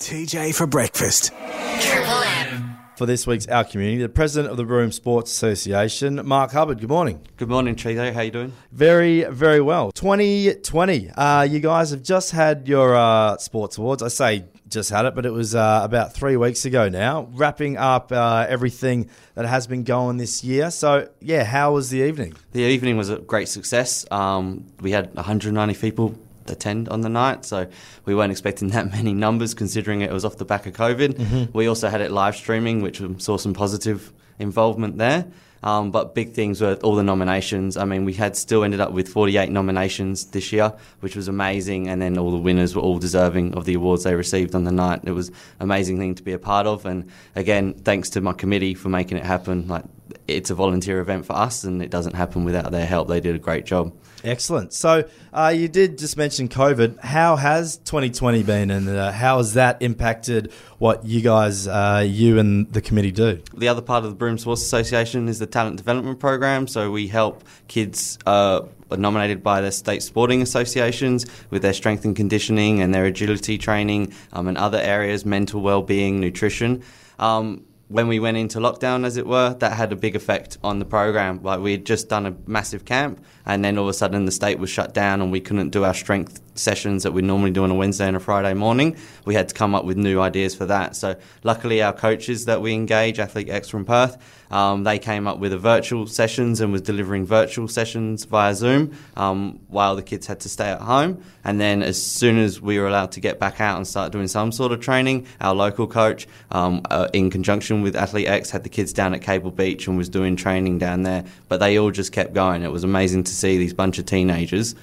TJ for breakfast. Triple M. For this week's Our Community, the President of the Broome Sports Association, Mark Hubbard. Good morning. Good morning, TJ. How you doing? Very, very well. 2020, uh, you guys have just had your uh, sports awards. I say just had it, but it was uh, about three weeks ago now, wrapping up uh, everything that has been going this year. So, yeah, how was the evening? The evening was a great success. Um, we had 190 people attend on the night, so we weren't expecting that many numbers considering it was off the back of COVID. We also had it live streaming, which saw some positive involvement there. Um, but big things were all the nominations. I mean, we had still ended up with 48 nominations this year, which was amazing. And then all the winners were all deserving of the awards they received on the night. It was an amazing thing to be a part of. And again, thanks to my committee for making it happen. Like, it's a volunteer event for us, and it doesn't happen without their help. They did a great job. Excellent. So, uh, you did just mention COVID. How has 2020 been, and uh, how has that impacted what you guys, uh, you and the committee do? The other part of the Broome Sports Association is the talent development program. So we help kids uh, nominated by their state sporting associations with their strength and conditioning and their agility training um, and other areas, mental well-being, nutrition. Um, when we went into lockdown, as it were, that had a big effect on the program. Like we had just done a massive camp, and then all of a sudden the state was shut down, and we couldn't do our strength sessions that we normally do on a Wednesday and a Friday morning. We had to come up with new ideas for that. So luckily, our coaches that we engage, Athlete X from Perth, um, they came up with a virtual sessions and was delivering virtual sessions via Zoom um, while the kids had to stay at home. And then as soon as we were allowed to get back out and start doing some sort of training, our local coach, um, uh, in conjunction with Athlete X, had the kids down at Cable Beach and was doing training down there. But they all just kept going. It was amazing to see these bunch of teenagers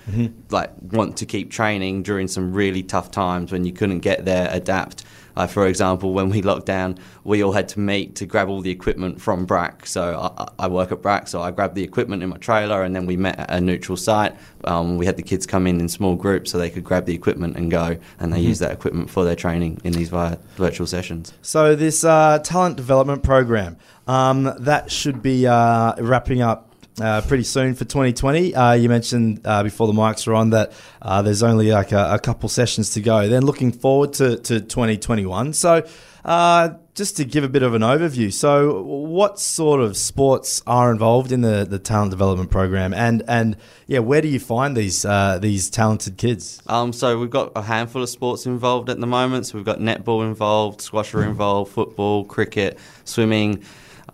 like want to keep training during some really tough times when you couldn't get there, adapt. Uh, for example, when we locked down, we all had to meet to grab all the equipment from BRAC. So I, I work at BRAC, so I grabbed the equipment in my trailer, and then we met at a neutral site. Um, we had the kids come in in small groups so they could grab the equipment and go, and they use that equipment for their training in these vi- virtual sessions. So, this uh, talent development program um, that should be uh, wrapping up. Uh, pretty soon for 2020. Uh, you mentioned uh, before the mics were on that uh, there's only like a, a couple sessions to go. Then looking forward to, to 2021. So, uh, just to give a bit of an overview, so what sort of sports are involved in the, the talent development program, and and yeah, where do you find these uh, these talented kids? Um, so we've got a handful of sports involved at the moment. So we've got netball involved, squasher involved, football, cricket, swimming.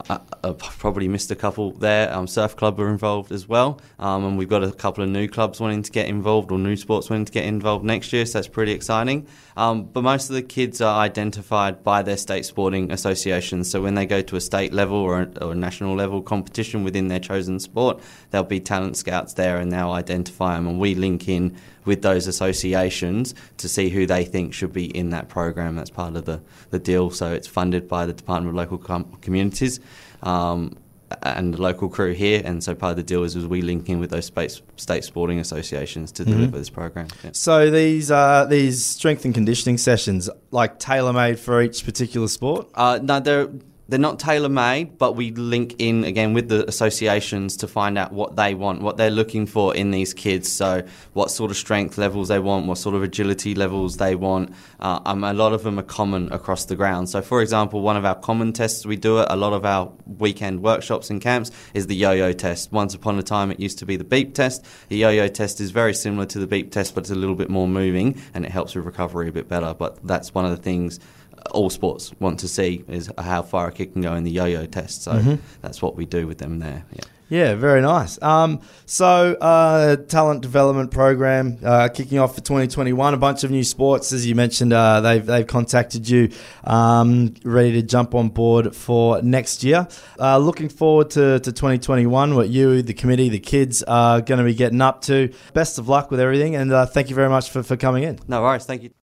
I, I probably missed a couple there. Um, surf club are involved as well, um, and we've got a couple of new clubs wanting to get involved or new sports wanting to get involved next year. So that's pretty exciting. Um, but most of the kids are identified by their state sporting associations. So when they go to a state level or a, or a national level competition within their chosen sport, there'll be talent scouts there, and they'll identify them, and we link in with those associations to see who they think should be in that program. That's part of the, the deal. So it's funded by the Department of Local Com- Communities um, and the local crew here. And so part of the deal is, is we link in with those space, state sporting associations to deliver this program. Yeah. So these uh, these strength and conditioning sessions, like tailor made for each particular sport. Uh, no, they're they're not tailor made, but we link in again with the associations to find out what they want, what they're looking for in these kids. So, what sort of strength levels they want, what sort of agility levels they want. Uh, um, a lot of them are common across the ground. So, for example, one of our common tests we do at a lot of our weekend workshops and camps is the yo-yo test. Once upon a time, it used to be the beep test. The yo-yo test is very similar to the beep test, but it's a little bit more moving and it helps with recovery a bit better. But that's one of the things all sports want to see is how far a kid can go in the yo-yo test. So that's what we do with them there. Yeah. Yeah, very nice. Um, so, uh, talent development program uh, kicking off for 2021. A bunch of new sports, as you mentioned. Uh, they've they've contacted you, um, ready to jump on board for next year. Uh, looking forward to, to 2021. What you, the committee, the kids are going to be getting up to. Best of luck with everything, and uh, thank you very much for, for coming in. No worries. Thank you.